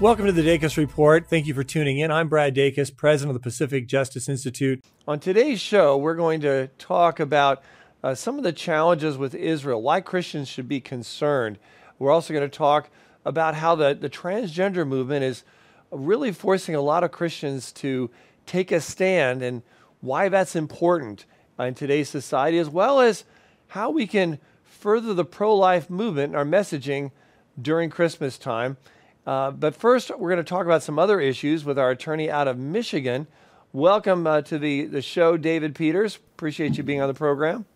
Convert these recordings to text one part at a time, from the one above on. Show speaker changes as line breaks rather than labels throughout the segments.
Welcome to the Dacus Report. Thank you for tuning in. I'm Brad Dacus, president of the Pacific Justice Institute. On today's show, we're going to talk about uh, some of the challenges with Israel, why Christians should be concerned. We're also going to talk about how the, the transgender movement is really forcing a lot of Christians to take a stand and why that's important in today's society, as well as how we can further the pro life movement and our messaging during Christmas time. Uh, but first, we're going to talk about some other issues with our attorney out of Michigan. Welcome uh, to the, the show, David Peters. Appreciate you being on the program.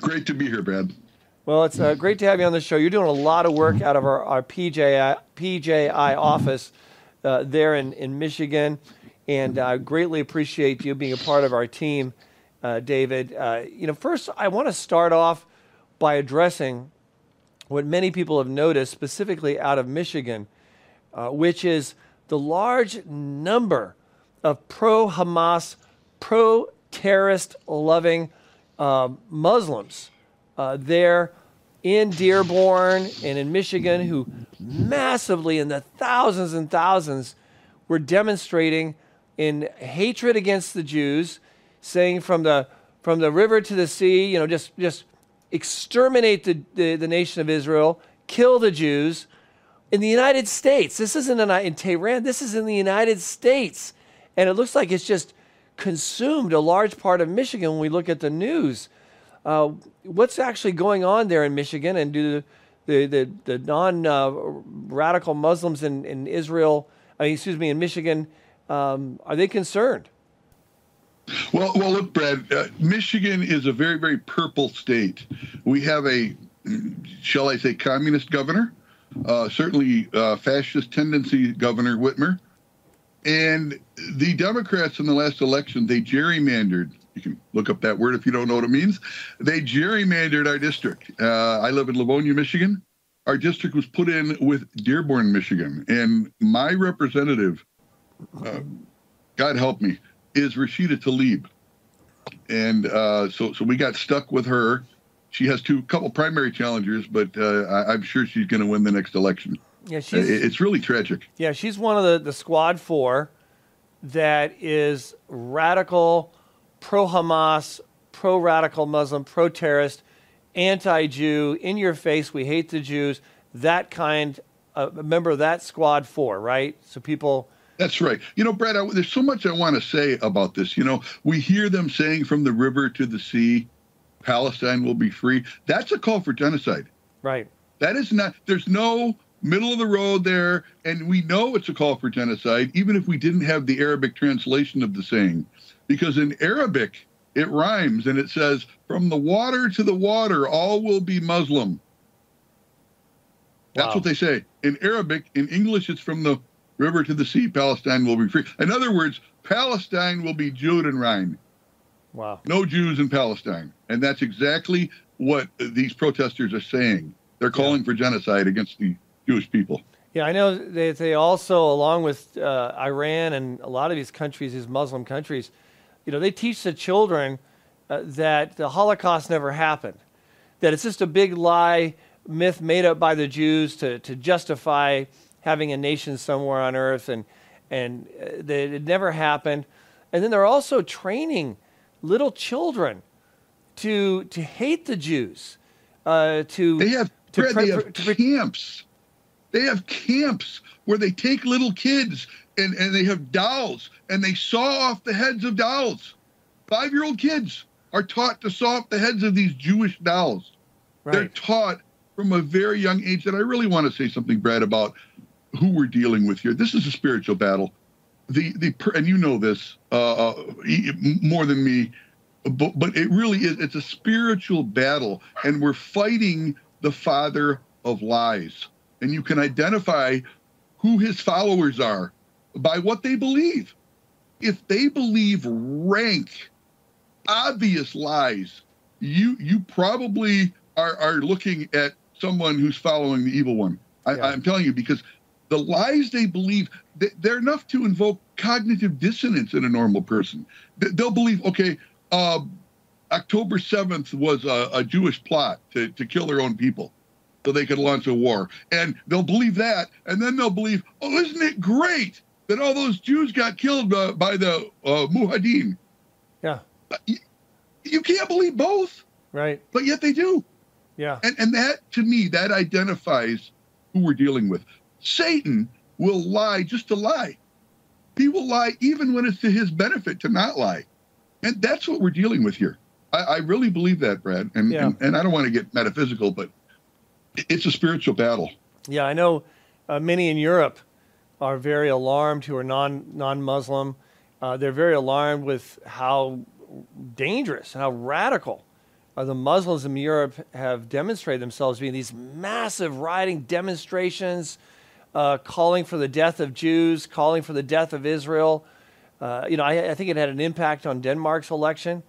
Great to be here, Brad.
Well, it's uh, great to have you on the show. You're doing a lot of work out of our, our PJI, PJI office uh, there in, in Michigan, and I greatly appreciate you being a part of our team, uh, David. you know, first, I want to start off by addressing what many people have noticed, specifically out of Michigan, uh, which is the large number of pro Hamas, pro terrorist loving uh, Muslims uh, there in Dearborn and in Michigan who massively, in the thousands and thousands, were demonstrating in hatred against the Jews, saying from the from the river to the sea, you know, just just exterminate the, the, the, nation of Israel, kill the Jews. In the United States, this isn't in, in Tehran, this is in the United States. And it looks like it's just consumed a large part of Michigan when we look at the news. Uh, what's actually going on there in Michigan? And do the, the, the, non uh, radical Muslims in, in Israel, uh, excuse me, in Michigan, um, are they concerned?
Well, well, look, Brad. Uh, Michigan is a very, very purple state. We have a, shall I say, communist governor, uh, certainly uh, fascist tendency governor Whitmer, and the Democrats in the last election they gerrymandered. You can look up that word if you don't know what it means. They gerrymandered our district. Uh, I live in Livonia, Michigan. Our district was put in with Dearborn, Michigan, and my representative, uh, God help me is Rashida Tlaib, and uh, so so we got stuck with her. She has two couple primary challengers, but uh, I, am sure she's going to win the next election. Yeah, she's, it's really tragic.
Yeah, she's one of the, the squad four that is radical, pro Hamas, pro radical Muslim, pro terrorist, anti Jew, in your face, we hate the Jews, that kind, uh, a member of that squad four, right? So people
that's right. You know, Brad, I, there's so much I want to say about this. You know, we hear them saying from the river to the sea, Palestine will be free. That's a call for genocide.
Right.
That is not, there's no middle of the road there. And we know it's a call for genocide, even if we didn't have the Arabic translation of the saying. Because in Arabic, it rhymes and it says, from the water to the water, all will be Muslim. That's wow. what they say. In Arabic, in English, it's from the river to the sea, Palestine will be free. In other words, Palestine will be Judenrein.
Wow.
No Jews in Palestine. And that's exactly what these protesters are saying. They're calling yeah. for genocide against the Jewish people.
Yeah, I know they, they also, along with uh, Iran and a lot of these countries, these Muslim countries, you know, they teach the children uh, that the Holocaust never happened, that it's just a big lie, myth made up by the Jews to, to justify having a nation somewhere on earth and, and uh, that it never happened. And then they're also training little children to, to hate the Jews. Uh, to
they have, to Fred, pre- they have to camps. They have camps where they take little kids and, and they have dolls and they saw off the heads of dolls. Five year old kids are taught to saw off the heads of these Jewish dolls. Right. They're taught from a very young age that I really want to say something, Brad, about who we're dealing with here. This is a spiritual battle. The the and you know this uh, uh more than me, but but it really is. It's a spiritual battle, and we're fighting the father of lies. And you can identify who his followers are by what they believe. if they believe rank, obvious lies, you you probably are, are looking at someone who's following the evil one. I, yeah. I'm telling you, because the lies they believe, they're enough to invoke cognitive dissonance in a normal person. They'll believe, okay, uh, October 7th was a, a, Jewish plot to, to kill their own people so they could launch a war. And they'll believe that. And then they'll believe, oh, isn't it great that all those Jews got killed uh, by the uh, Mujahideen?
Yeah.
You, you can't believe both.
Right.
But yet they do.
Yeah.
And, and that, to me, that identifies who we're dealing with. Satan will lie just to lie. He will lie even when it's to his benefit to not lie. And that's what we're dealing with here. I, I really believe that, Brad. And, yeah. and, and I don't want to get metaphysical, but it's a spiritual battle.
Yeah, I know uh, many in Europe are very alarmed who are non non Muslim. Uh, they're very alarmed with how dangerous and how radical uh, the Muslims in Europe have demonstrated themselves being these massive rioting demonstrations, uh, calling for the death of Jews, calling for the death of Israel. Uh, you know, I, I, think it had an impact on Denmark's election.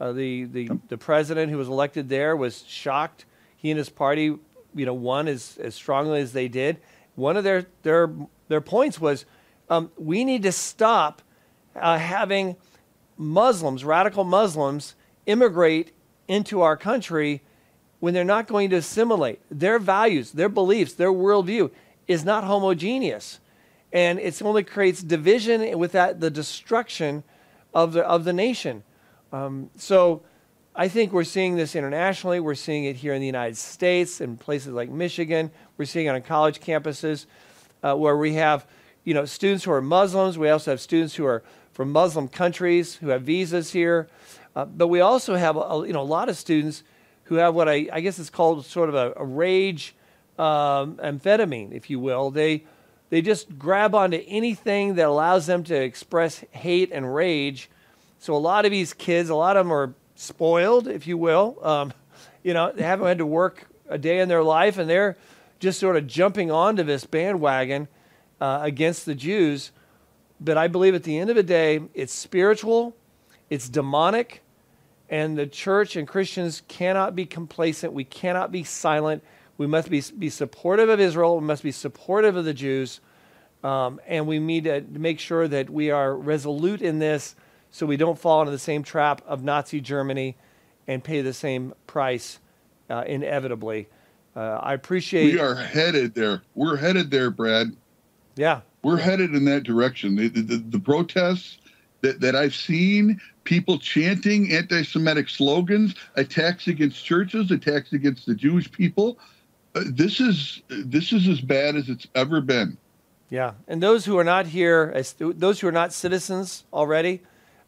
Uh, the, the, the president who was elected there was shocked. He and his party, you know, won as, as strongly as they did. One of their, their, their points was um, we need to stop uh, having Muslims, radical Muslims, immigrate into our country when they're not going to assimilate. Their values, their beliefs, their worldview is not homogeneous. And it only creates division with that the destruction of the, of the nation. Um, so I think we're seeing this internationally. We're seeing it here in the United States, in places like Michigan. We're seeing it on college campuses uh, where we have you know, students who are Muslims. We also have students who are from Muslim countries who have visas here. Uh, but we also have a, you know, a lot of students who have what I, I guess is called sort of a, a rage um, amphetamine, if you will. They, they just grab onto anything that allows them to express hate and rage so a lot of these kids, a lot of them are spoiled, if you will. Um, you know, they haven't had to work a day in their life, and they're just sort of jumping onto this bandwagon uh, against the Jews. But I believe at the end of the day, it's spiritual, it's demonic, and the church and Christians cannot be complacent. We cannot be silent. We must be, be supportive of Israel. We must be supportive of the Jews. Um, and we need to make sure that we are resolute in this so we don't fall into the same trap of Nazi Germany and pay the same price uh, inevitably. Uh, I appreciate.
We are headed there. We're headed there, Brad.
Yeah.
We're headed in that direction. The, the, the protests that, that I've seen, people chanting anti Semitic slogans, attacks against churches, attacks against the Jewish people. Uh, this is this is as bad as it's ever been.
Yeah, and those who are not here, those who are not citizens already,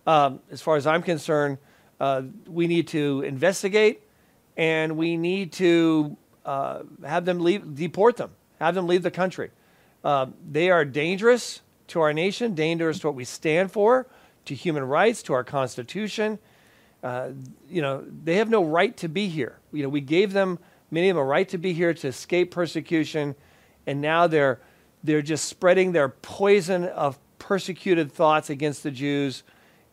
um, as far as I'm concerned, uh, we need to investigate and we need to uh, have them leave, deport them, have them leave the country. Uh, they are dangerous to our nation, dangerous to what we stand for, to human rights, to our Constitution. Uh, you know, they have no right to be here. You know, we gave them, many of them, a right to be here to escape persecution, and now they're, they're just spreading their poison of persecuted thoughts against the Jews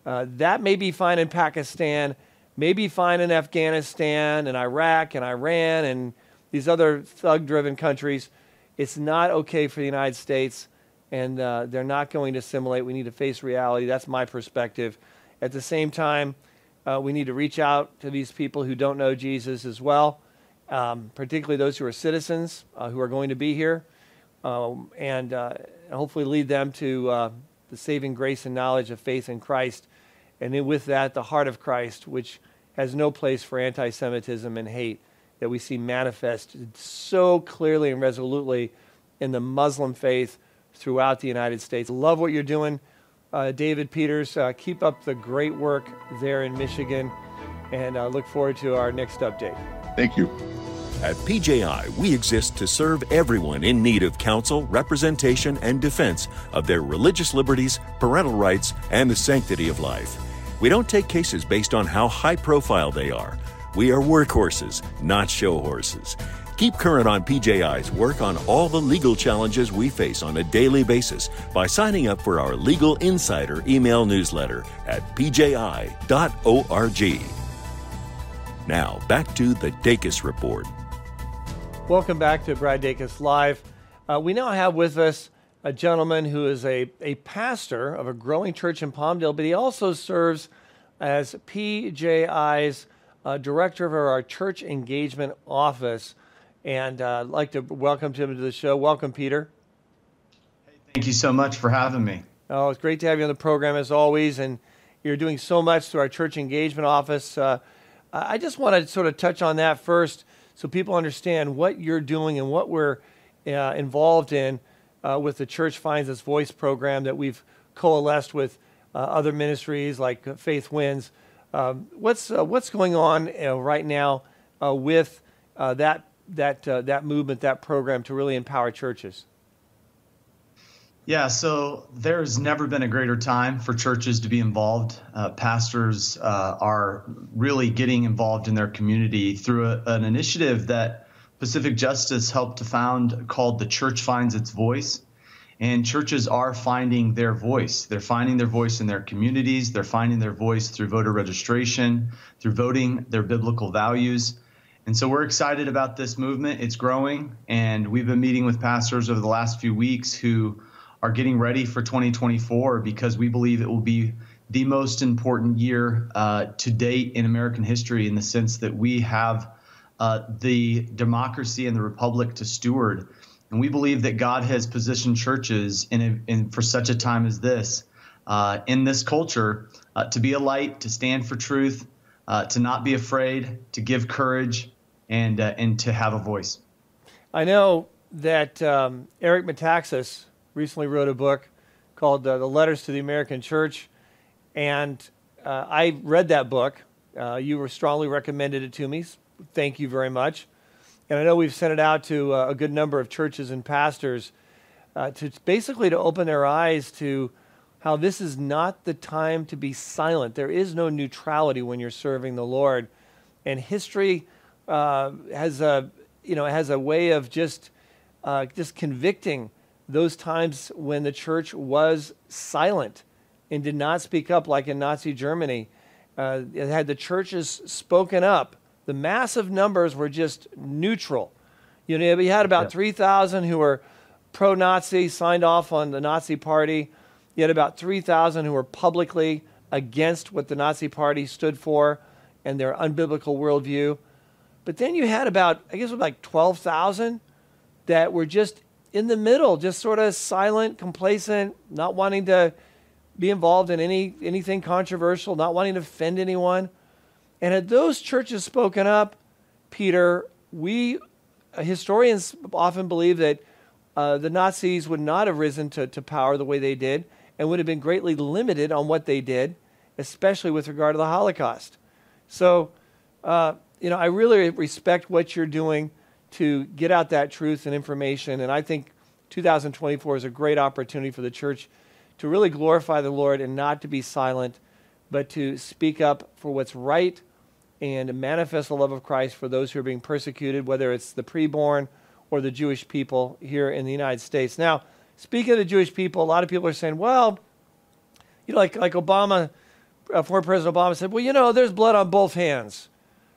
uh, that may be fine in Pakistan, may be fine in Afghanistan and Iraq and Iran and these other thug driven countries. It's not okay for the United States, and uh, they're not going to assimilate. We need to face reality. That's my perspective. At the same time, uh, we need to reach out to these people who don't know Jesus as well, um, particularly those who are citizens uh, who are going to be here, um, and uh, hopefully lead them to uh, the saving grace and knowledge of faith in Christ and with that, the heart of Christ, which has no place for anti Semitism and hate that we see manifested so clearly and resolutely in the Muslim faith throughout the United States. Love what you're doing, uh, David Peters. Uh, keep up the great work there in Michigan, and uh, look forward to our next update.
Thank you.
At PJI, we exist to serve everyone in need of counsel, representation, and defense of their religious liberties, parental rights, and the sanctity of life. We don't take cases based on how high profile they are. We are workhorses, not show horses. Keep current on PJI's work on all the legal challenges we face on a daily basis by signing up for our Legal Insider email newsletter at pji.org. Now, back to the Dacus Report.
Welcome back to Brad Dacus Live. Uh, we now have with us a gentleman who is a, a pastor of a growing church in Palmdale, but he also serves as PJI's uh, director of our church engagement office. And uh, I'd like to welcome him to the show. Welcome, Peter.
Thank you so much for having me.
Oh, it's great to have you on the program as always. And you're doing so much through our church engagement office. Uh, I just want to sort of touch on that first so people understand what you're doing and what we're uh, involved in uh, with the Church Finds Its Voice program that we've coalesced with uh, other ministries like Faith Wins. Um, what's, uh, what's going on uh, right now uh, with that, that, that movement, that program to really empower churches?
Yeah, so there's never been a greater time for churches to be involved. Uh, pastors uh, are really getting involved in their community through a, an initiative that Pacific Justice helped to found called The Church Finds Its Voice. And churches are finding their voice. They're finding their voice in their communities. They're finding their voice through voter registration, through voting their biblical values. And so we're excited about this movement. It's growing. And we've been meeting with pastors over the last few weeks who are getting ready for 2024 because we believe it will be the most important year uh, to date in American history in the sense that we have uh, the democracy and the republic to steward. And we believe that God has positioned churches in, a, in for such a time as this, uh, in this culture, uh, to be a light, to stand for truth, uh, to not be afraid, to give courage, and uh, and to have a voice.
I know that um, Eric Metaxas recently wrote a book called uh, The Letters to the American Church. And uh, I read that book. Uh, you were strongly recommended it to me. Thank you very much. And I know we've sent it out to uh, a good number of churches and pastors uh, to basically to open their eyes to how this is not the time to be silent. There is no neutrality when you're serving the Lord. And history uh, has a you know has a way of just just convicting those times when the church was silent and did not speak up, like in Nazi Germany. Uh, had the churches spoken up, the massive numbers were just neutral. You know, you had about yeah. 3,000 who were pro Nazi, signed off on the Nazi party. You had about 3,000 who were publicly against what the Nazi party stood for and their unbiblical worldview. But then you had about, I guess, like 12,000 that were just in the middle, just sort of silent, complacent, not wanting to be involved in any anything controversial, not wanting to offend anyone. And had those churches spoken up, Peter, we uh, historians often believe that uh, the Nazis would not have risen to, to power the way they did and would have been greatly limited on what they did, especially with regard to the Holocaust. So, uh, you know, I really respect what you're doing to get out that truth and information. And I think 2024 is a great opportunity for the church to really glorify the Lord and not to be silent, but to speak up for what's right and manifest the love of Christ for those who are being persecuted, whether it's the preborn or the Jewish people here in the United States. Now, speaking of the Jewish people, a lot of people are saying, well, you know, like, like Obama, uh, former President Obama said, well, you know, there's blood on both hands.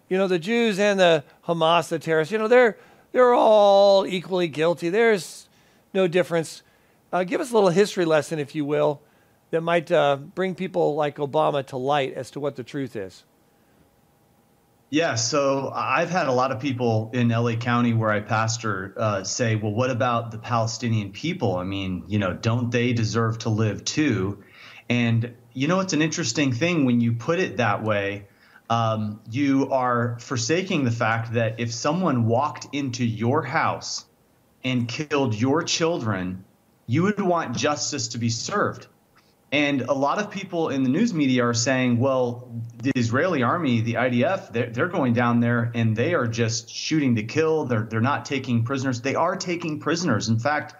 You know, the Jews and the Hamas, the terrorists, you know, they're, they're all equally guilty. There's no difference. Uh, give us a little history lesson, if you will, that might uh, bring people like Obama to light as to what the truth is.
Yeah, so I've had a lot of people in LA County where I pastor uh, say, well, what about the Palestinian people? I mean, you know, don't they deserve to live too? And, you know, it's an interesting thing when you put it that way um, you are forsaking the fact that if someone walked into your house and killed your children, you would want justice to be served. And a lot of people in the news media are saying, well, the Israeli army, the IDF, they're, they're going down there and they are just shooting to kill. They're, they're not taking prisoners. They are taking prisoners. In fact,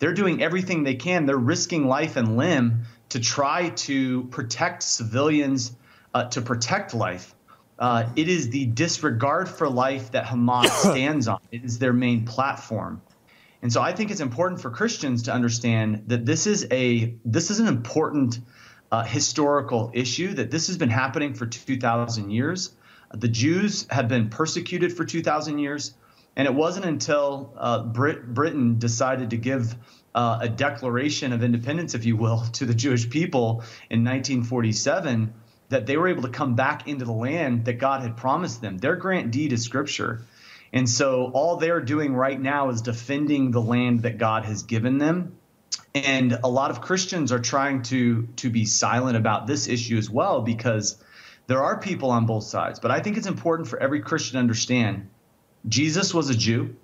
they're doing everything they can. They're risking life and limb to try to protect civilians uh, to protect life. Uh, it is the disregard for life that Hamas stands on. It is their main platform. And so I think it's important for Christians to understand that this is a this is an important uh, historical issue that this has been happening for 2,000 years. The Jews have been persecuted for 2,000 years, and it wasn't until uh, Brit- Britain decided to give uh, a declaration of independence, if you will, to the Jewish people in 1947 that they were able to come back into the land that God had promised them. Their grant deed is Scripture. And so all they're doing right now is defending the land that God has given them. And a lot of Christians are trying to to be silent about this issue as well because there are people on both sides. But I think it's important for every Christian to understand Jesus was a Jew.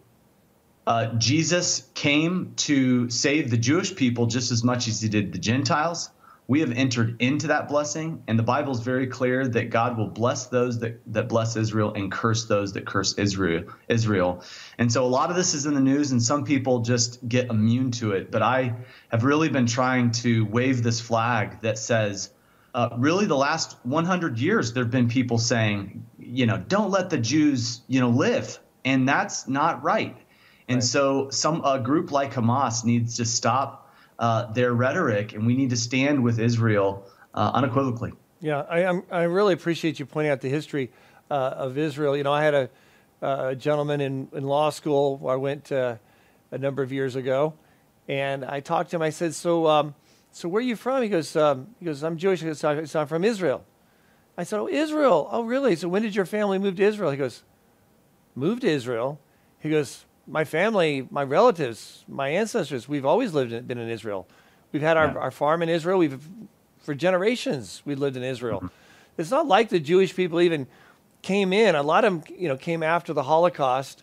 Uh, Jesus came to save the Jewish people just as much as he did the Gentiles we have entered into that blessing and the bible is very clear that god will bless those that, that bless israel and curse those that curse israel israel. And so a lot of this is in the news and some people just get immune to it. But i have really been trying to wave this flag that says uh, really the last 100 years there have been people saying you know don't let the jews you know live. And that's not right. And right. so some a group like hamas needs to stop uh, their rhetoric, and we need to stand with Israel uh, unequivocally.
Yeah, I, I'm, i really appreciate you pointing out the history uh, of Israel. You know, I had a, a gentleman in, in law school I went a number of years ago, and I talked to him. I said, "So, um, so where are you from?" He goes, um, "He goes, I'm Jewish. Goes, so I'm from Israel." I said, "Oh, Israel? Oh, really? So when did your family move to Israel?" He goes, "Moved to Israel." He goes, my family, my relatives, my ancestors, we've always lived in, been in Israel. We've had our, yeah. our farm in Israel. We've for generations we've lived in Israel. Mm-hmm. It's not like the Jewish people even came in. A lot of them, you know, came after the Holocaust,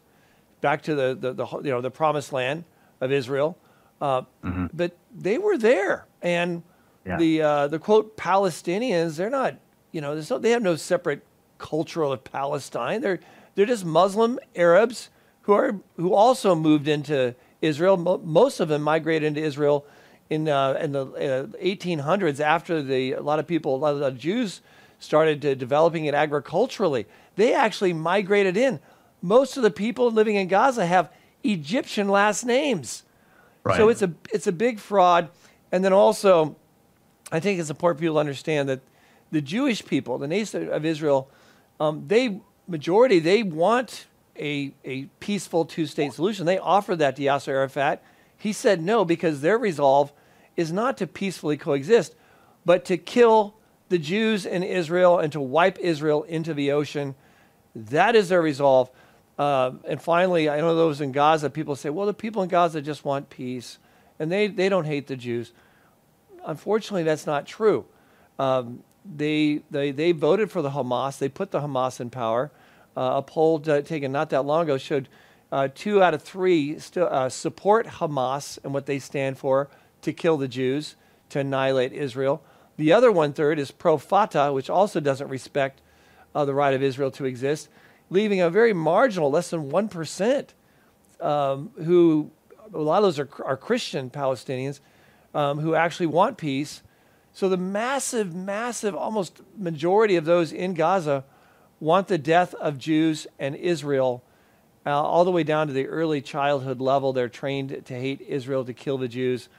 back to the, the, the you know the promised land of Israel. Uh, mm-hmm. But they were there, and yeah. the uh, the quote Palestinians, they're not, you know, no, they have no separate cultural of Palestine. They're they're just Muslim Arabs who are who also moved into Israel. most of them migrated into Israel in uh, in the uh, 1800s after the a lot of people, a lot of the Jews started developing it agriculturally. They actually migrated in. Most of the people living in Gaza have Egyptian last names. Right. So it's a it's a big fraud. And then also, I think it's important for people to understand that the Jewish people, the nation of Israel, um, they majority they want a, a peaceful two state solution. They offered that to Yasser Arafat. He said no because their resolve is not to peacefully coexist, but to kill the Jews in Israel and to wipe Israel into the ocean. That is their resolve. Uh, and finally, I know those in Gaza, people say, well, the people in Gaza just want peace and they, they don't hate the Jews. Unfortunately, that's not true. Um, they, they, they voted for the Hamas, they put the Hamas in power. Uh, a poll uh, taken not that long ago showed uh, two out of three st- support Hamas and what they stand for to kill the Jews, to annihilate Israel. The other one third is pro Fatah, which also doesn't respect uh, the right of Israel to exist, leaving a very marginal, less than 1%, um, who, a lot of those are, are Christian Palestinians, um, who actually want peace. So the massive, massive, almost majority of those in Gaza want the death of Jews and Israel uh, all the way down to the early childhood level. They're trained to hate Israel, to kill the Jews.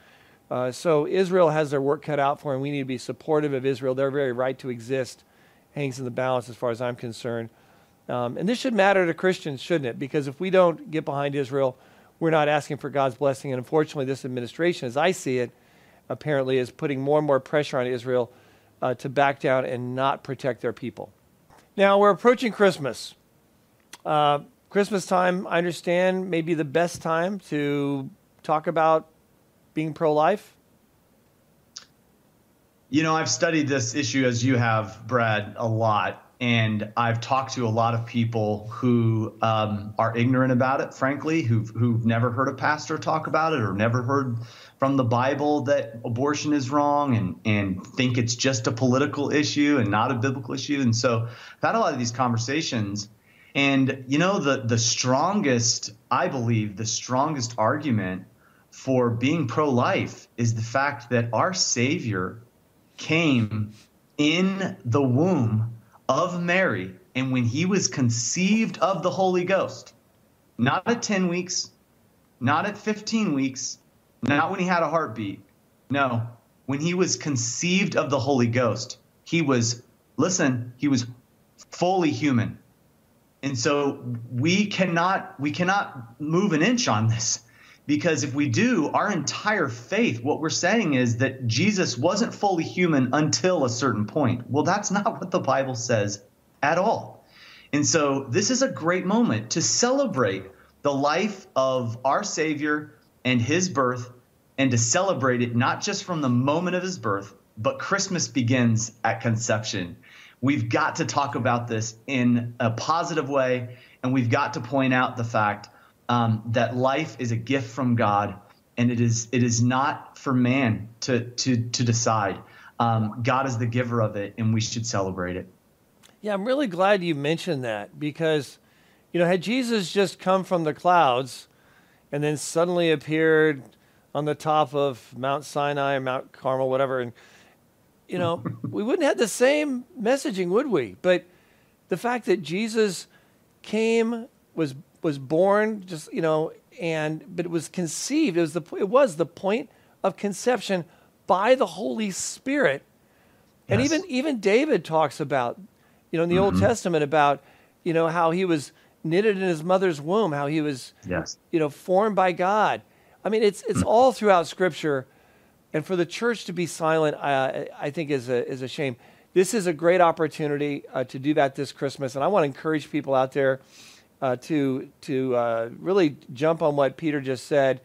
Uh, so Israel has their work cut out for them. We need to be supportive of Israel. Their very right to exist hangs in the balance as far as I'm concerned. Um, and this should matter to Christians, shouldn't it? Because if we don't get behind Israel, we're not asking for God's blessing. And unfortunately, this administration, as I see it, apparently is putting more and more pressure on Israel uh, to back down and not protect their people. Now, we're approaching Christmas. Uh, Christmas time, I understand, may be the best time to talk about being pro life.
You know, I've studied this issue as you have, Brad, a lot. And I've talked to a lot of people who um, are ignorant about it, frankly, who've, who've never heard a pastor talk about it or never heard from the Bible that abortion is wrong and, and think it's just a political issue and not a biblical issue. And so I've had a lot of these conversations. And, you know, the, the strongest, I believe, the strongest argument for being pro life is the fact that our Savior came in the womb of Mary And when he was conceived of the Holy Ghost, not at 10 weeks, not at 15 weeks, not when he had a heartbeat. No, when he was conceived of the Holy Ghost, he was, listen, he was fully human. And so we cannot we cannot move an inch on this because if we do, our entire faith, what we're saying is that Jesus wasn't fully human until a certain point. Well, that's not what the Bible says at all. And so this is a great moment to celebrate the life of our Savior and his birth and to celebrate it not just from the moment of his birth, but Christmas begins at conception. We've got to talk about this in a positive way, and we've got to point out the fact um, that life is a gift from God, and it is it is not for man to to to decide. Um, God is the giver of it, and we should celebrate it.
Yeah, I'm really glad you mentioned that because, you know, had Jesus just come from the clouds and then suddenly appeared on the top of Mount Sinai, Mount Carmel, whatever, and you know, we wouldn't have the same messaging, would we? But the fact that Jesus came, was was born, just you know, and but it was conceived. It was the it was the point of conception by the Holy Spirit. And yes. even even David talks about, you know, in the mm-hmm. Old Testament about, you know, how he was knitted in his mother's womb, how he was,
yes.
you know, formed by God. I mean, it's it's mm. all throughout Scripture, and for the church to be silent, uh, I think is a is a shame. This is a great opportunity uh, to do that this Christmas, and I want to encourage people out there uh, to to uh, really jump on what Peter just said,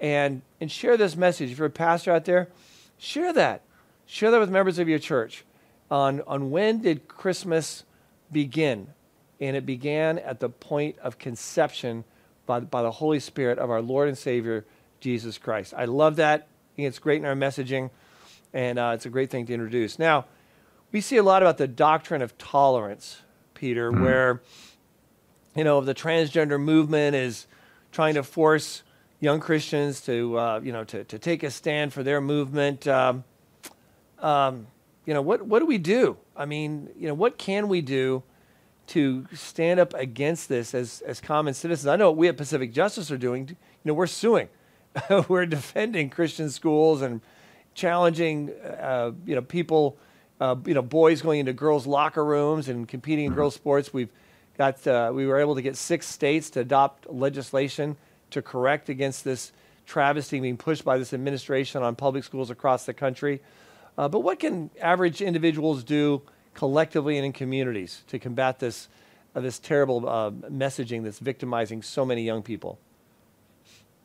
and and share this message. If you're a pastor out there, share that, share that with members of your church. On on when did Christmas begin? And it began at the point of conception by, by the Holy Spirit of our Lord and Savior, Jesus Christ. I love that. I think it's great in our messaging, and uh, it's a great thing to introduce. Now, we see a lot about the doctrine of tolerance, Peter, mm. where, you know, the transgender movement is trying to force young Christians to, uh, you know, to, to take a stand for their movement. Um, um, you know, what, what do we do? I mean, you know, what can we do to stand up against this as, as common citizens. I know what we at Pacific Justice are doing. You know, we're suing. we're defending Christian schools and challenging, uh, you know, people, uh, you know, boys going into girls' locker rooms and competing in girls' sports. We've got, uh, we were able to get six states to adopt legislation to correct against this travesty being pushed by this administration on public schools across the country. Uh, but what can average individuals do collectively and in communities to combat this, uh, this terrible uh, messaging that's victimizing so many young people?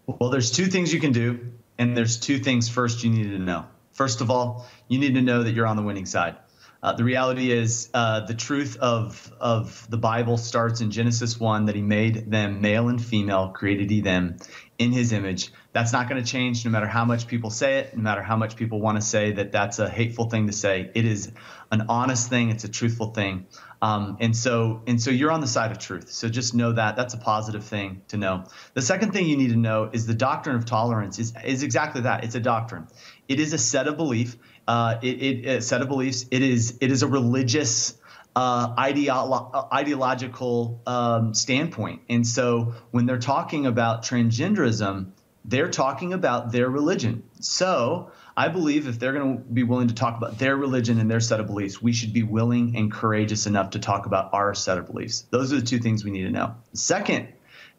Well, there's two things you can do, and there's two things first you need to know. First of all, you need to know that you're on the winning side. Uh, the reality is, uh, the truth of of the Bible starts in Genesis one that He made them male and female, created He them in His image. That's not going to change, no matter how much people say it, no matter how much people want to say that that's a hateful thing to say. It is an honest thing. It's a truthful thing. Um, and so and so you're on the side of truth. So just know that that's a positive thing to know. The second thing you need to know is the doctrine of tolerance is is exactly that. It's a doctrine. It is a set of belief uh, it, it, a set of beliefs. It is it is a religious uh, ideolo- ideological um, standpoint. And so when they're talking about transgenderism, they're talking about their religion. So I believe if they're going to be willing to talk about their religion and their set of beliefs, we should be willing and courageous enough to talk about our set of beliefs. Those are the two things we need to know. Second,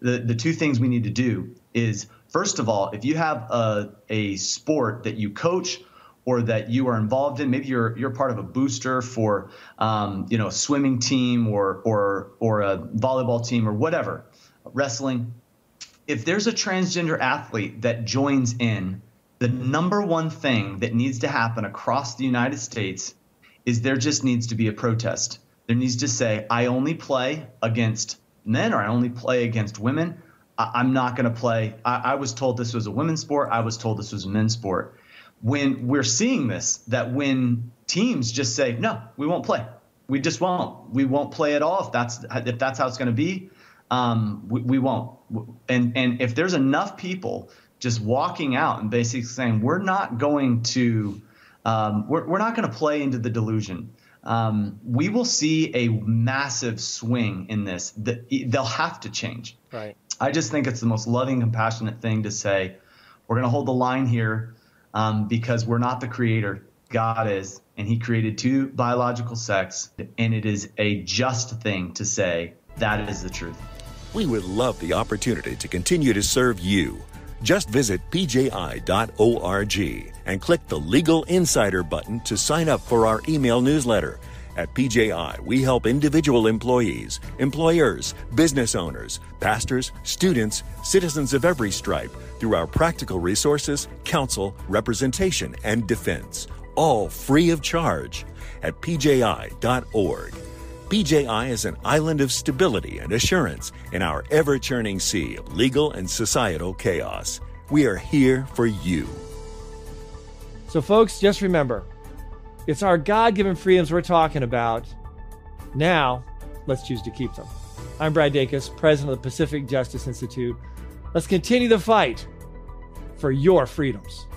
the, the two things we need to do is first of all, if you have a, a sport that you coach or that you are involved in. Maybe you're you're part of a booster for um, you know a swimming team or or or a volleyball team or whatever, wrestling. If there's a transgender athlete that joins in, the number one thing that needs to happen across the United States is there just needs to be a protest. There needs to say, I only play against men or I only play against women. I, am not going to play. I, I was told this was a women's sport. I was told this was a men's sport when we're seeing this, that when teams just say, no, we won't play. We just won't. We won't play at all if that's if that's how it's going to be. Um, we, we won't. And and if there's enough people just walking out and basically saying we're not going to um, we're, we're not going to play into the delusion. um, we will see a massive swing in this. They'll have to change.
Right.
I just think it's the most loving, compassionate thing to say. We're going to hold the line here um, because we're not the creator. God is, and He created two biological sex, and it is a just thing to say that is the truth.
We would love the opportunity to continue to serve you. Just visit pji.org and click the Legal Insider button to sign up for our email newsletter. At PJI, we help individual employees, employers, business owners, pastors, students, citizens of every stripe through our practical resources, counsel, representation, and defense, all free of charge at pji.org. PJI is an island of stability and assurance in our ever churning sea of legal and societal chaos. We are here for you.
So, folks, just remember it's our God given freedoms we're talking about. Now, let's choose to keep them. I'm Brad Dacus, president of the Pacific Justice Institute. Let's continue the fight for your freedoms.